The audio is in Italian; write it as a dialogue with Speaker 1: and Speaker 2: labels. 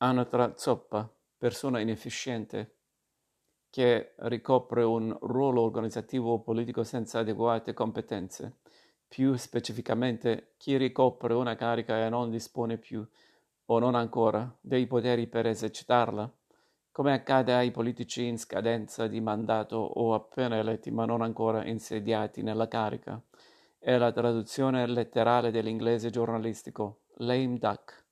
Speaker 1: Anatra zoppa, persona inefficiente, che ricopre un ruolo organizzativo o politico senza adeguate competenze. Più specificamente, chi ricopre una carica e non dispone più, o non ancora, dei poteri per esercitarla, come accade ai politici in scadenza di mandato o appena eletti ma non ancora insediati nella carica. È la traduzione letterale dell'inglese giornalistico lame duck